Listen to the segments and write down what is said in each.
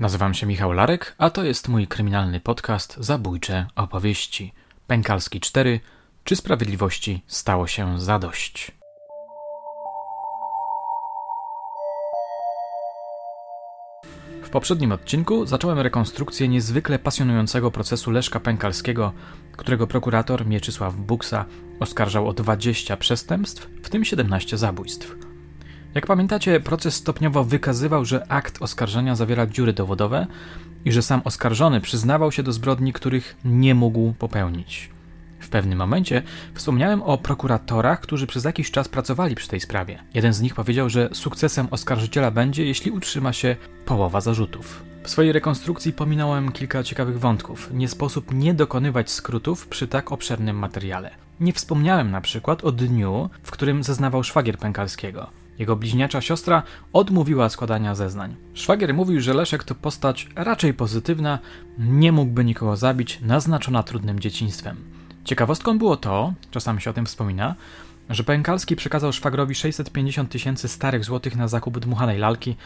Nazywam się Michał Larek, a to jest mój kryminalny podcast Zabójcze opowieści. Pękalski 4. Czy sprawiedliwości stało się zadość? W poprzednim odcinku zacząłem rekonstrukcję niezwykle pasjonującego procesu Leszka Pękalskiego, którego prokurator Mieczysław Buksa oskarżał o 20 przestępstw, w tym 17 zabójstw. Jak pamiętacie, proces stopniowo wykazywał, że akt oskarżenia zawiera dziury dowodowe i że sam oskarżony przyznawał się do zbrodni, których nie mógł popełnić. W pewnym momencie wspomniałem o prokuratorach, którzy przez jakiś czas pracowali przy tej sprawie. Jeden z nich powiedział, że sukcesem oskarżyciela będzie, jeśli utrzyma się połowa zarzutów. W swojej rekonstrukcji pominąłem kilka ciekawych wątków. Nie sposób nie dokonywać skrótów przy tak obszernym materiale. Nie wspomniałem na przykład o dniu, w którym zeznawał szwagier Pękalskiego. Jego bliźniacza siostra odmówiła składania zeznań. Szwagier mówił, że Leszek to postać raczej pozytywna, nie mógłby nikogo zabić, naznaczona trudnym dzieciństwem. Ciekawostką było to, czasami się o tym wspomina, że Pękalski przekazał szwagrowi 650 tysięcy starych złotych na zakup dmuchanej lalki,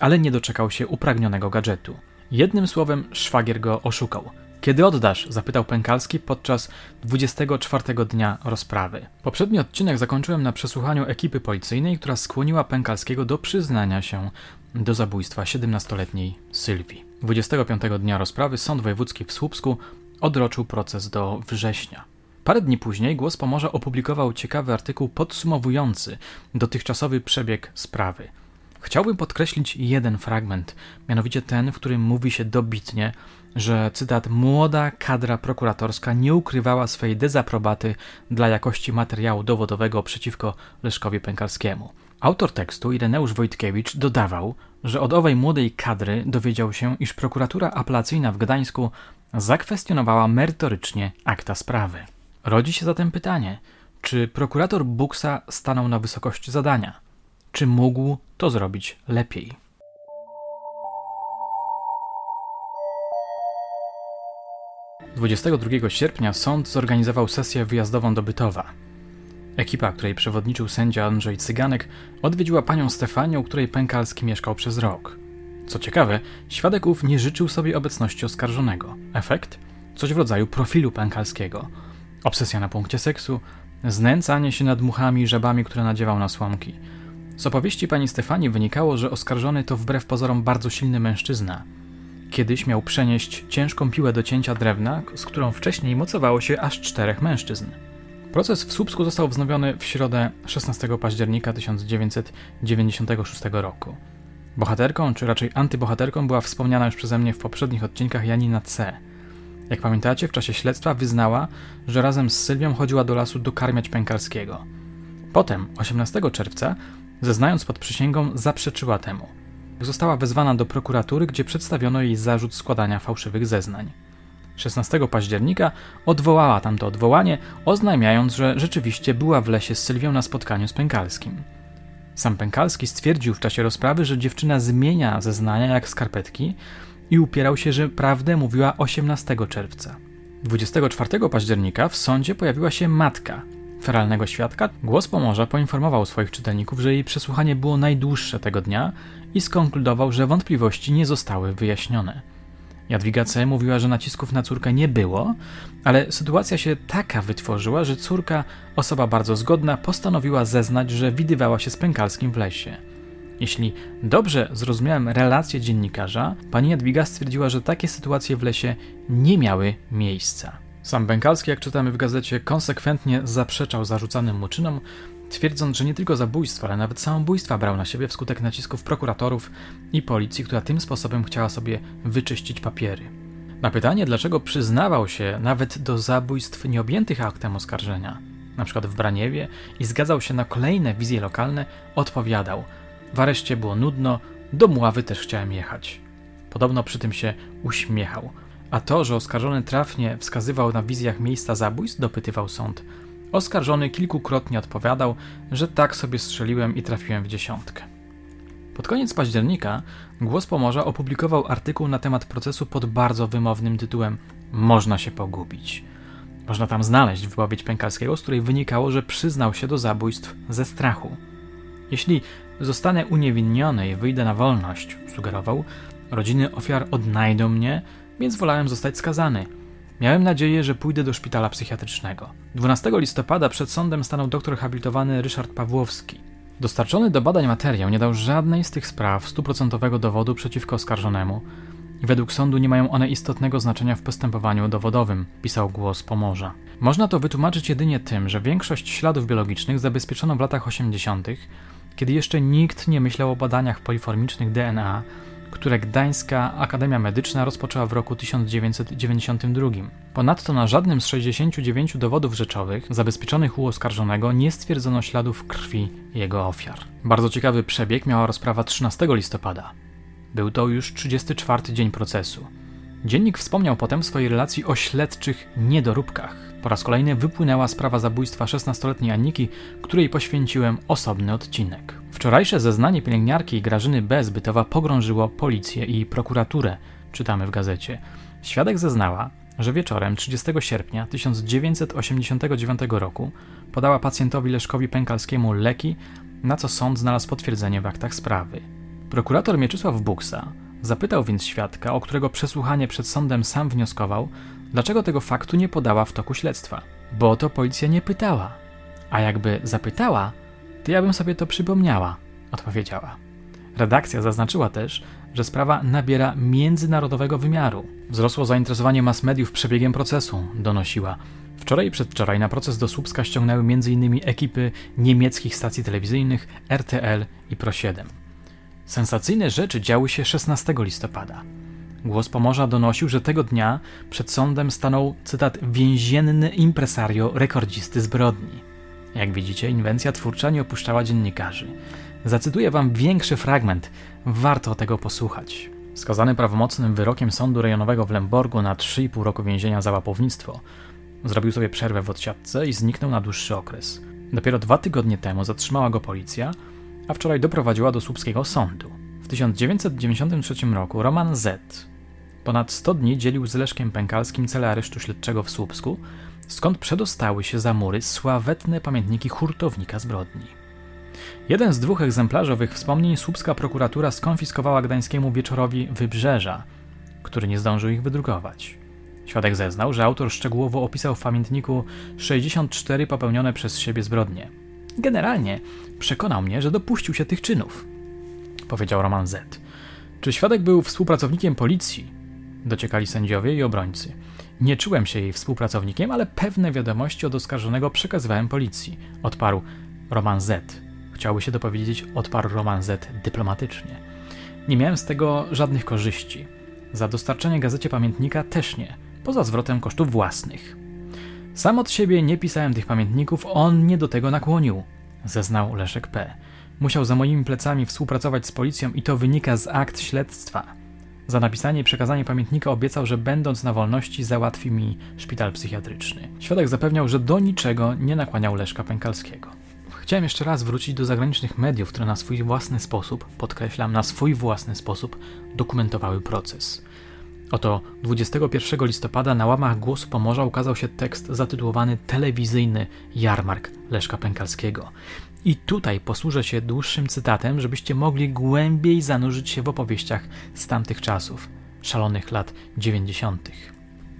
ale nie doczekał się upragnionego gadżetu. Jednym słowem, szwagier go oszukał. Kiedy oddasz? zapytał Pękalski podczas 24 dnia rozprawy. Poprzedni odcinek zakończyłem na przesłuchaniu ekipy policyjnej, która skłoniła Pękalskiego do przyznania się do zabójstwa 17-letniej Sylwii. 25 dnia rozprawy Sąd Wojewódzki w Słupsku odroczył proces do września. Parę dni później Głos Pomorza opublikował ciekawy artykuł podsumowujący dotychczasowy przebieg sprawy. Chciałbym podkreślić jeden fragment, mianowicie ten, w którym mówi się dobitnie, że cytat młoda kadra prokuratorska nie ukrywała swej dezaprobaty dla jakości materiału dowodowego przeciwko Leszkowi Pękalskiemu. Autor tekstu, Ireneusz Wojtkiewicz, dodawał, że od owej młodej kadry dowiedział się, iż prokuratura apelacyjna w Gdańsku zakwestionowała merytorycznie akta sprawy. Rodzi się zatem pytanie, czy prokurator Buksa stanął na wysokości zadania? Czy mógł to zrobić lepiej? 22 sierpnia sąd zorganizował sesję wyjazdową do Bytowa. Ekipa, której przewodniczył sędzia Andrzej Cyganek, odwiedziła panią Stefanię, u której Pękalski mieszkał przez rok. Co ciekawe, świadek ów nie życzył sobie obecności oskarżonego. Efekt? Coś w rodzaju profilu Pękalskiego. Obsesja na punkcie seksu, znęcanie się nad muchami i żabami, które nadziewał na słomki. Z opowieści pani Stefanii wynikało, że oskarżony to wbrew pozorom bardzo silny mężczyzna – Kiedyś miał przenieść ciężką piłę do cięcia drewna, z którą wcześniej mocowało się aż czterech mężczyzn. Proces w Słupsku został wznowiony w środę 16 października 1996 roku. Bohaterką, czy raczej antybohaterką, była wspomniana już przeze mnie w poprzednich odcinkach Janina C. Jak pamiętacie, w czasie śledztwa wyznała, że razem z Sylwią chodziła do lasu dokarmiać Pękalskiego. Potem, 18 czerwca, zeznając pod przysięgą, zaprzeczyła temu – została wezwana do prokuratury, gdzie przedstawiono jej zarzut składania fałszywych zeznań. 16 października odwołała tamto odwołanie, oznajmiając, że rzeczywiście była w lesie z Sylwią na spotkaniu z Pękalskim. Sam Pękalski stwierdził w czasie rozprawy, że dziewczyna zmienia zeznania jak skarpetki i upierał się, że prawdę mówiła 18 czerwca. 24 października w sądzie pojawiła się matka feralnego świadka. Głos Pomorza poinformował swoich czytelników, że jej przesłuchanie było najdłuższe tego dnia i skonkludował, że wątpliwości nie zostały wyjaśnione. Jadwiga C. mówiła, że nacisków na córkę nie było, ale sytuacja się taka wytworzyła, że córka, osoba bardzo zgodna, postanowiła zeznać, że widywała się z Pękalskim w lesie. Jeśli dobrze zrozumiałem relację dziennikarza, pani Jadwiga stwierdziła, że takie sytuacje w lesie nie miały miejsca. Sam Pękalski, jak czytamy w gazecie, konsekwentnie zaprzeczał zarzucanym mu czynom, twierdząc, że nie tylko zabójstwo, ale nawet samobójstwa brał na siebie wskutek nacisków prokuratorów i policji, która tym sposobem chciała sobie wyczyścić papiery. Na pytanie, dlaczego przyznawał się nawet do zabójstw nieobjętych aktem oskarżenia, np. w Braniewie, i zgadzał się na kolejne wizje lokalne, odpowiadał: W areszcie było nudno, do Mławy też chciałem jechać. Podobno przy tym się uśmiechał. A to, że oskarżony trafnie wskazywał na wizjach miejsca zabójstw, dopytywał sąd. Oskarżony kilkukrotnie odpowiadał, że tak sobie strzeliłem i trafiłem w dziesiątkę. Pod koniec października Głos Pomorza opublikował artykuł na temat procesu pod bardzo wymownym tytułem Można się pogubić. Można tam znaleźć wypowiedź Pękalskiego, z której wynikało, że przyznał się do zabójstw ze strachu. Jeśli zostanę uniewinniony i wyjdę na wolność, sugerował, Rodziny ofiar odnajdą mnie, więc wolałem zostać skazany. Miałem nadzieję, że pójdę do szpitala psychiatrycznego. 12 listopada przed sądem stanął doktor habilitowany Ryszard Pawłowski. Dostarczony do badań materiał nie dał żadnej z tych spraw stuprocentowego dowodu przeciwko oskarżonemu i według sądu nie mają one istotnego znaczenia w postępowaniu dowodowym, pisał głos Pomorza. Można to wytłumaczyć jedynie tym, że większość śladów biologicznych zabezpieczono w latach 80., kiedy jeszcze nikt nie myślał o badaniach poliformicznych DNA, które Gdańska Akademia Medyczna rozpoczęła w roku 1992. Ponadto na żadnym z 69 dowodów rzeczowych zabezpieczonych u oskarżonego nie stwierdzono śladów krwi jego ofiar. Bardzo ciekawy przebieg miała rozprawa 13 listopada. Był to już 34 dzień procesu. Dziennik wspomniał potem w swojej relacji o śledczych niedoróbkach. Po raz kolejny wypłynęła sprawa zabójstwa 16-letniej Aniki, której poświęciłem osobny odcinek. Wczorajsze zeznanie pielęgniarki Grażyny B. Zbytowa pogrążyło policję i prokuraturę, czytamy w gazecie. Świadek zeznała, że wieczorem 30 sierpnia 1989 roku podała pacjentowi Leszkowi Pękalskiemu leki, na co sąd znalazł potwierdzenie w aktach sprawy. Prokurator Mieczysław Buksa zapytał więc świadka, o którego przesłuchanie przed sądem sam wnioskował, dlaczego tego faktu nie podała w toku śledztwa. Bo to policja nie pytała. A jakby zapytała, to ja bym sobie to przypomniała, odpowiedziała. Redakcja zaznaczyła też, że sprawa nabiera międzynarodowego wymiaru. Wzrosło zainteresowanie mass mediów przebiegiem procesu, donosiła. Wczoraj i przedwczoraj na proces do Słupska ściągnęły m.in. ekipy niemieckich stacji telewizyjnych RTL i Pro7. Sensacyjne rzeczy działy się 16 listopada. Głos Pomorza donosił, że tego dnia przed sądem stanął, cytat, więzienny impresario rekordzisty zbrodni. Jak widzicie, inwencja twórcza nie opuszczała dziennikarzy. Zacytuję wam większy fragment, warto tego posłuchać. Skazany prawomocnym wyrokiem sądu rejonowego w Lemborgu na 3,5 roku więzienia za łapownictwo, zrobił sobie przerwę w odsiadce i zniknął na dłuższy okres. Dopiero dwa tygodnie temu zatrzymała go policja, a wczoraj doprowadziła do słupskiego sądu. W 1993 roku Roman Z. ponad 100 dni dzielił z Leszkiem Pękalskim cele aresztu śledczego w Słupsku, skąd przedostały się za mury sławetne pamiętniki hurtownika zbrodni. Jeden z dwóch egzemplarzy owych wspomnień słupska prokuratura skonfiskowała gdańskiemu wieczorowi Wybrzeża, który nie zdążył ich wydrukować. Świadek zeznał, że autor szczegółowo opisał w pamiętniku 64 popełnione przez siebie zbrodnie. Generalnie przekonał mnie, że dopuścił się tych czynów, powiedział Roman Z. Czy świadek był współpracownikiem policji? Dociekali sędziowie i obrońcy. Nie czułem się jej współpracownikiem, ale pewne wiadomości od oskarżonego przekazywałem policji. Odparł Roman Z. Chciałby się dopowiedzieć, odparł Roman Z dyplomatycznie. Nie miałem z tego żadnych korzyści. Za dostarczenie gazecie pamiętnika też nie, poza zwrotem kosztów własnych. Sam od siebie nie pisałem tych pamiętników, on mnie do tego nakłonił, zeznał Leszek P. Musiał za moimi plecami współpracować z policją i to wynika z akt śledztwa. Za napisanie i przekazanie pamiętnika obiecał, że będąc na wolności załatwi mi szpital psychiatryczny. Świadek zapewniał, że do niczego nie nakłaniał Leszka Pękalskiego. Chciałem jeszcze raz wrócić do zagranicznych mediów, które na swój własny sposób, podkreślam, na swój własny sposób dokumentowały proces. Oto 21 listopada na łamach Głosu Pomorza ukazał się tekst zatytułowany Telewizyjny Jarmark Leszka Pękalskiego. I tutaj posłużę się dłuższym cytatem, żebyście mogli głębiej zanurzyć się w opowieściach z tamtych czasów, szalonych lat 90.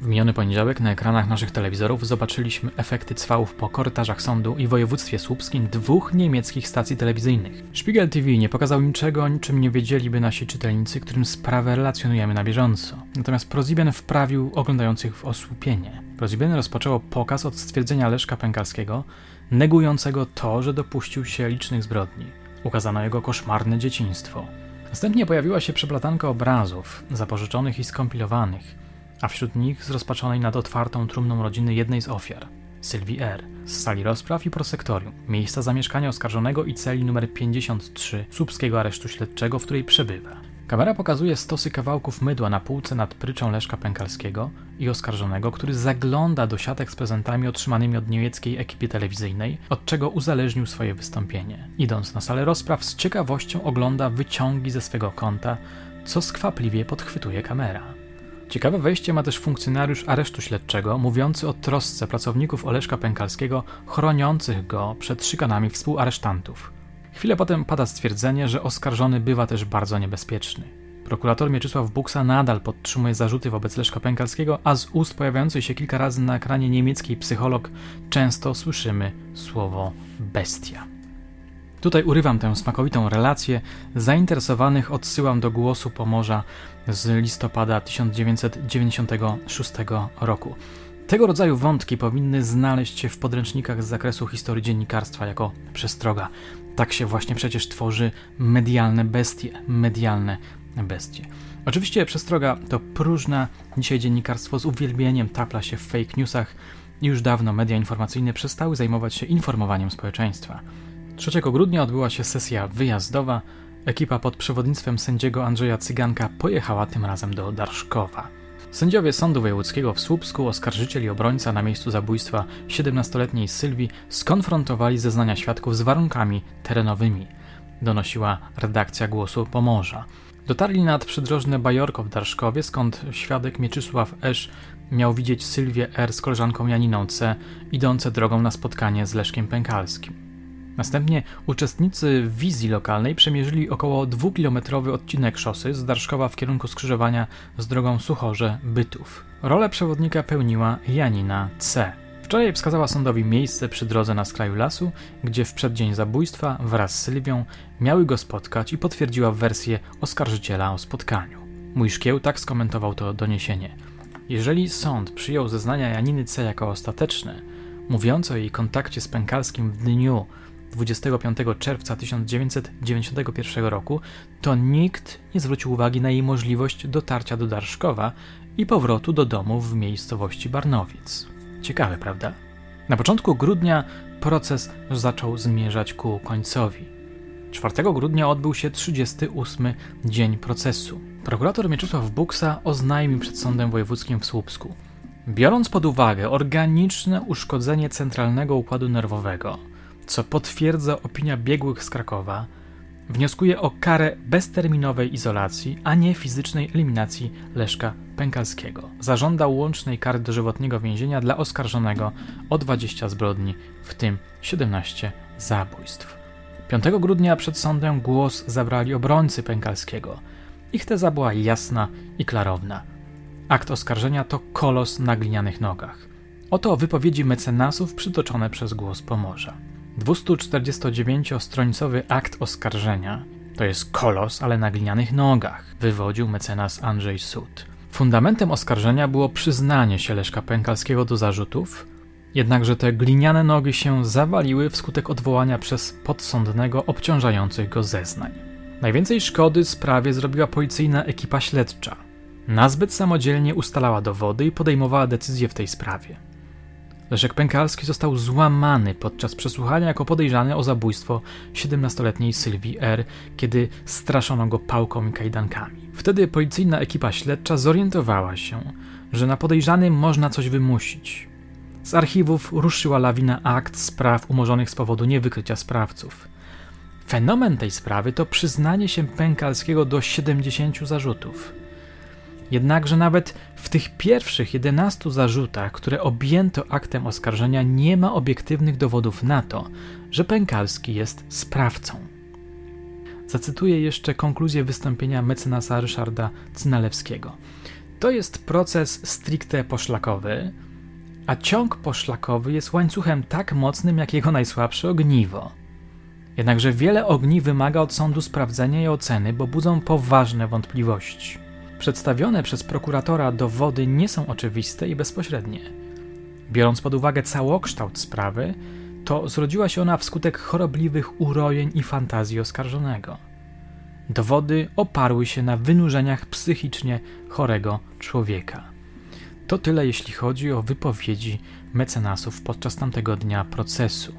W miniony poniedziałek na ekranach naszych telewizorów zobaczyliśmy efekty cwałów po korytarzach sądu i województwie słupskim dwóch niemieckich stacji telewizyjnych. Spiegel TV nie pokazał niczego, o niczym nie wiedzieliby nasi czytelnicy, którym sprawę relacjonujemy na bieżąco. Natomiast ProSieben wprawił oglądających w osłupienie. ProSieben rozpoczęło pokaz od stwierdzenia Leszka Pękalskiego, negującego to, że dopuścił się licznych zbrodni. Ukazano jego koszmarne dzieciństwo. Następnie pojawiła się przeplatanka obrazów, zapożyczonych i skompilowanych, a wśród nich zrozpaczonej nad otwartą trumną rodziny jednej z ofiar, Sylwii R., z sali rozpraw i prosektorium, miejsca zamieszkania oskarżonego i celi numer 53 słupskiego aresztu śledczego, w której przebywa. Kamera pokazuje stosy kawałków mydła na półce nad pryczą Leszka Pękalskiego i oskarżonego, który zagląda do siatek z prezentami otrzymanymi od niemieckiej ekipy telewizyjnej, od czego uzależnił swoje wystąpienie. Idąc na salę rozpraw, z ciekawością ogląda wyciągi ze swego konta, co skwapliwie podchwytuje kamera. Ciekawe wejście ma też funkcjonariusz aresztu śledczego, mówiący o trosce pracowników Oleszka Pękalskiego, chroniących go przed szykanami współaresztantów. Chwilę potem pada stwierdzenie, że oskarżony bywa też bardzo niebezpieczny. Prokurator Mieczysław Buksa nadal podtrzymuje zarzuty wobec Leszka Pękalskiego, a z ust pojawiającej się kilka razy na ekranie niemieckiej psycholog często słyszymy słowo bestia. Tutaj urywam tę smakowitą relację. Zainteresowanych odsyłam do głosu Pomorza z listopada 1996 roku. Tego rodzaju wątki powinny znaleźć się w podręcznikach z zakresu historii dziennikarstwa jako przestroga. Tak się właśnie przecież tworzy medialne bestie, medialne bestie. Oczywiście przestroga to próżna, dzisiaj dziennikarstwo z uwielbieniem tapla się w fake newsach już dawno media informacyjne przestały zajmować się informowaniem społeczeństwa. 3 grudnia odbyła się sesja wyjazdowa. Ekipa pod przewodnictwem sędziego Andrzeja Cyganka pojechała tym razem do Darszkowa. Sędziowie Sądu Wojewódzkiego w Słupsku, oskarżyciel i obrońca na miejscu zabójstwa 17-letniej Sylwii skonfrontowali zeznania świadków z warunkami terenowymi, donosiła redakcja Głosu Pomorza. Dotarli nad przydrożne Bajorko w Darszkowie, skąd świadek Mieczysław Esz miał widzieć Sylwię R z koleżanką Janiną C idące drogą na spotkanie z Leszkiem Pękalskim. Następnie uczestnicy wizji lokalnej przemierzyli około dwukilometrowy odcinek szosy z Darszkowa w kierunku skrzyżowania z drogą Suchorze-Bytów. Rolę przewodnika pełniła Janina C. Wczoraj wskazała sądowi miejsce przy drodze na skraju lasu, gdzie w przeddzień zabójstwa wraz z Sylwią miały go spotkać i potwierdziła wersję oskarżyciela o spotkaniu. Mój szkieł tak skomentował to doniesienie. Jeżeli sąd przyjął zeznania Janiny C jako ostateczne, mówiące o jej kontakcie z Pękalskim w dniu 25 czerwca 1991 roku, to nikt nie zwrócił uwagi na jej możliwość dotarcia do Darszkowa i powrotu do domu w miejscowości Barnowiec. Ciekawe, prawda? Na początku grudnia proces zaczął zmierzać ku końcowi. 4 grudnia odbył się 38 dzień procesu. Prokurator Mieczysław Buksa oznajmił przed Sądem Wojewódzkim w Słupsku. Biorąc pod uwagę organiczne uszkodzenie centralnego układu nerwowego, co potwierdza opinia biegłych z Krakowa, wnioskuje o karę bezterminowej izolacji, a nie fizycznej eliminacji Leszka Pękalskiego. Zażądał łącznej kary dożywotniego więzienia dla oskarżonego o 20 zbrodni, w tym 17 zabójstw. 5 grudnia przed sądem głos zabrali obrońcy Pękalskiego. Ich teza była jasna i klarowna. Akt oskarżenia to kolos na glinianych nogach. Oto wypowiedzi mecenasów przytoczone przez głos Pomorza. 249-stronicowy akt oskarżenia to jest kolos, ale na glinianych nogach, wywodził mecenas Andrzej Sud. Fundamentem oskarżenia było przyznanie się Leszka Pękalskiego do zarzutów, jednakże te gliniane nogi się zawaliły wskutek odwołania przez podsądnego obciążających go zeznań. Najwięcej szkody sprawie zrobiła policyjna ekipa śledcza. Nazbyt samodzielnie ustalała dowody i podejmowała decyzje w tej sprawie. Leszek Pękalski został złamany podczas przesłuchania jako podejrzany o zabójstwo 17-letniej Sylwii R., kiedy straszono go pałką i kajdankami. Wtedy policyjna ekipa śledcza zorientowała się, że na podejrzanym można coś wymusić. Z archiwów ruszyła lawina akt spraw umorzonych z powodu niewykrycia sprawców. Fenomen tej sprawy to przyznanie się Pękalskiego do 70 zarzutów. Jednakże nawet w tych pierwszych 11 zarzutach, które objęto aktem oskarżenia, nie ma obiektywnych dowodów na to, że Pękalski jest sprawcą. Zacytuję jeszcze konkluzję wystąpienia mecenasa Ryszarda Cynalewskiego. To jest proces stricte poszlakowy, a ciąg poszlakowy jest łańcuchem tak mocnym jak jego najsłabsze ogniwo. Jednakże wiele ogni wymaga od sądu sprawdzenia i oceny, bo budzą poważne wątpliwości. Przedstawione przez prokuratora dowody nie są oczywiste i bezpośrednie. Biorąc pod uwagę całokształt sprawy, to zrodziła się ona wskutek chorobliwych urojeń i fantazji oskarżonego. Dowody oparły się na wynurzeniach psychicznie chorego człowieka. To tyle, jeśli chodzi o wypowiedzi mecenasów podczas tamtego dnia procesu.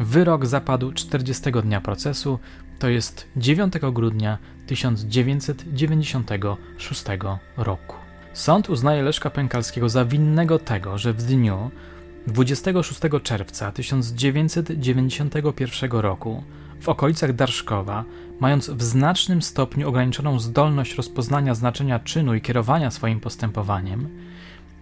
Wyrok zapadł 40 dnia procesu, to jest 9 grudnia 1996 roku. Sąd uznaje Leszka Pękalskiego za winnego tego, że w dniu 26 czerwca 1991 roku w okolicach Darszkowa, mając w znacznym stopniu ograniczoną zdolność rozpoznania znaczenia czynu i kierowania swoim postępowaniem,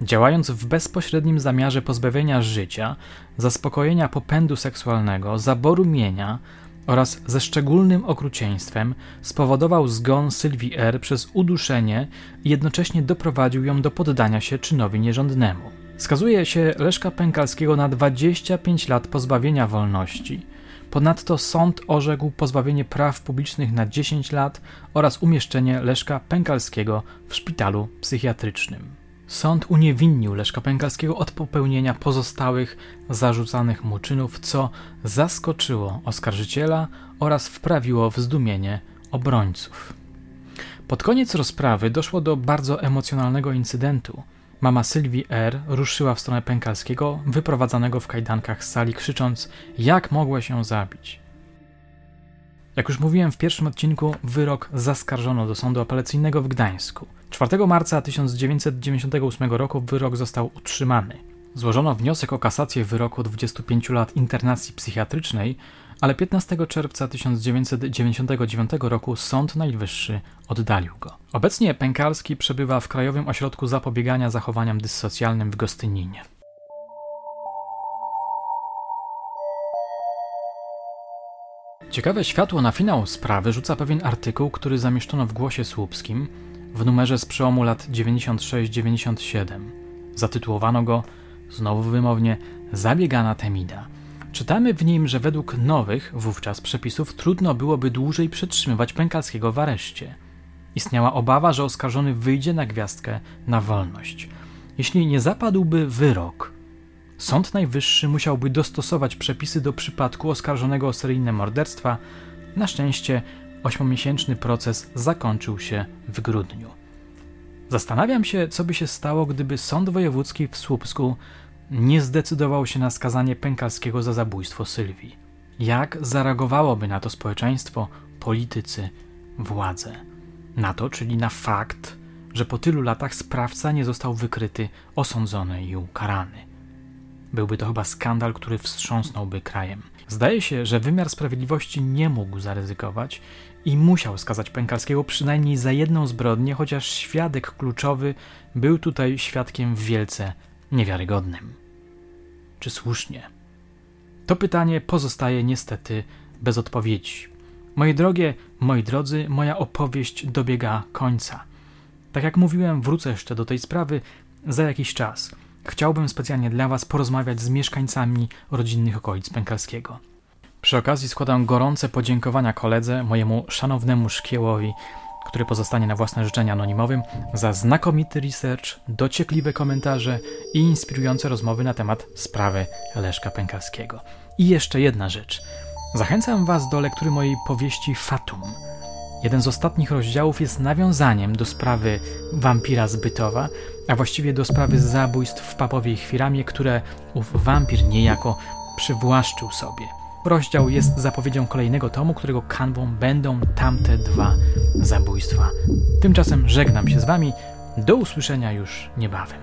działając w bezpośrednim zamiarze pozbawienia życia, zaspokojenia popędu seksualnego, zaboru mienia, oraz ze szczególnym okrucieństwem spowodował zgon Sylwii R. przez uduszenie i jednocześnie doprowadził ją do poddania się czynowi nierządnemu. Skazuje się Leszka Pękalskiego na 25 lat pozbawienia wolności. Ponadto sąd orzekł pozbawienie praw publicznych na 10 lat oraz umieszczenie Leszka Pękalskiego w szpitalu psychiatrycznym. Sąd uniewinnił Leszka Pękalskiego od popełnienia pozostałych zarzucanych mu czynów, co zaskoczyło oskarżyciela oraz wprawiło w zdumienie obrońców. Pod koniec rozprawy doszło do bardzo emocjonalnego incydentu. Mama Sylwii R. ruszyła w stronę Pękalskiego, wyprowadzanego w kajdankach z sali, krzycząc: Jak mogła się zabić? Jak już mówiłem w pierwszym odcinku, wyrok zaskarżono do sądu apelacyjnego w Gdańsku. 4 marca 1998 roku wyrok został utrzymany. Złożono wniosek o kasację wyroku 25 lat internacji psychiatrycznej, ale 15 czerwca 1999 roku Sąd Najwyższy oddalił go. Obecnie Pękalski przebywa w Krajowym Ośrodku Zapobiegania Zachowaniom Dyssocjalnym w Gostyninie. Ciekawe światło na finał sprawy rzuca pewien artykuł, który zamieszczono w Głosie Słupskim w numerze z przełomu lat 96-97. Zatytułowano go, znowu wymownie, Zabiegana Temida. Czytamy w nim, że według nowych wówczas przepisów trudno byłoby dłużej przetrzymywać Pękalskiego w areszcie. Istniała obawa, że oskarżony wyjdzie na gwiazdkę na wolność. Jeśli nie zapadłby wyrok, Sąd Najwyższy musiałby dostosować przepisy do przypadku oskarżonego o seryjne morderstwa. Na szczęście ośmiomiesięczny proces zakończył się w grudniu. Zastanawiam się, co by się stało, gdyby Sąd Wojewódzki w Słupsku nie zdecydował się na skazanie Pękalskiego za zabójstwo Sylwii. Jak zareagowałoby na to społeczeństwo, politycy, władze? Na to, czyli na fakt, że po tylu latach sprawca nie został wykryty, osądzony i ukarany. Byłby to chyba skandal, który wstrząsnąłby krajem. Zdaje się, że wymiar sprawiedliwości nie mógł zaryzykować i musiał skazać Pękalskiego przynajmniej za jedną zbrodnię, chociaż świadek kluczowy był tutaj świadkiem wielce niewiarygodnym. Czy słusznie? To pytanie pozostaje niestety bez odpowiedzi. Moje drogie, moi drodzy, moja opowieść dobiega końca. Tak jak mówiłem, wrócę jeszcze do tej sprawy za jakiś czas – Chciałbym specjalnie dla Was porozmawiać z mieszkańcami rodzinnych okolic Pękalskiego. Przy okazji składam gorące podziękowania koledze, mojemu szanownemu szkiełowi, który pozostanie na własne życzenie anonimowym, za znakomity research, dociekliwe komentarze i inspirujące rozmowy na temat sprawy Leszka Pękalskiego. I jeszcze jedna rzecz. Zachęcam Was do lektury mojej powieści Fatum – Jeden z ostatnich rozdziałów jest nawiązaniem do sprawy wampira z Bytowa, a właściwie do sprawy zabójstw w Papowej Chwiramie, które ów wampir niejako przywłaszczył sobie. Rozdział jest zapowiedzią kolejnego tomu, którego kanwą będą tamte dwa zabójstwa. Tymczasem żegnam się z Wami. Do usłyszenia już niebawem.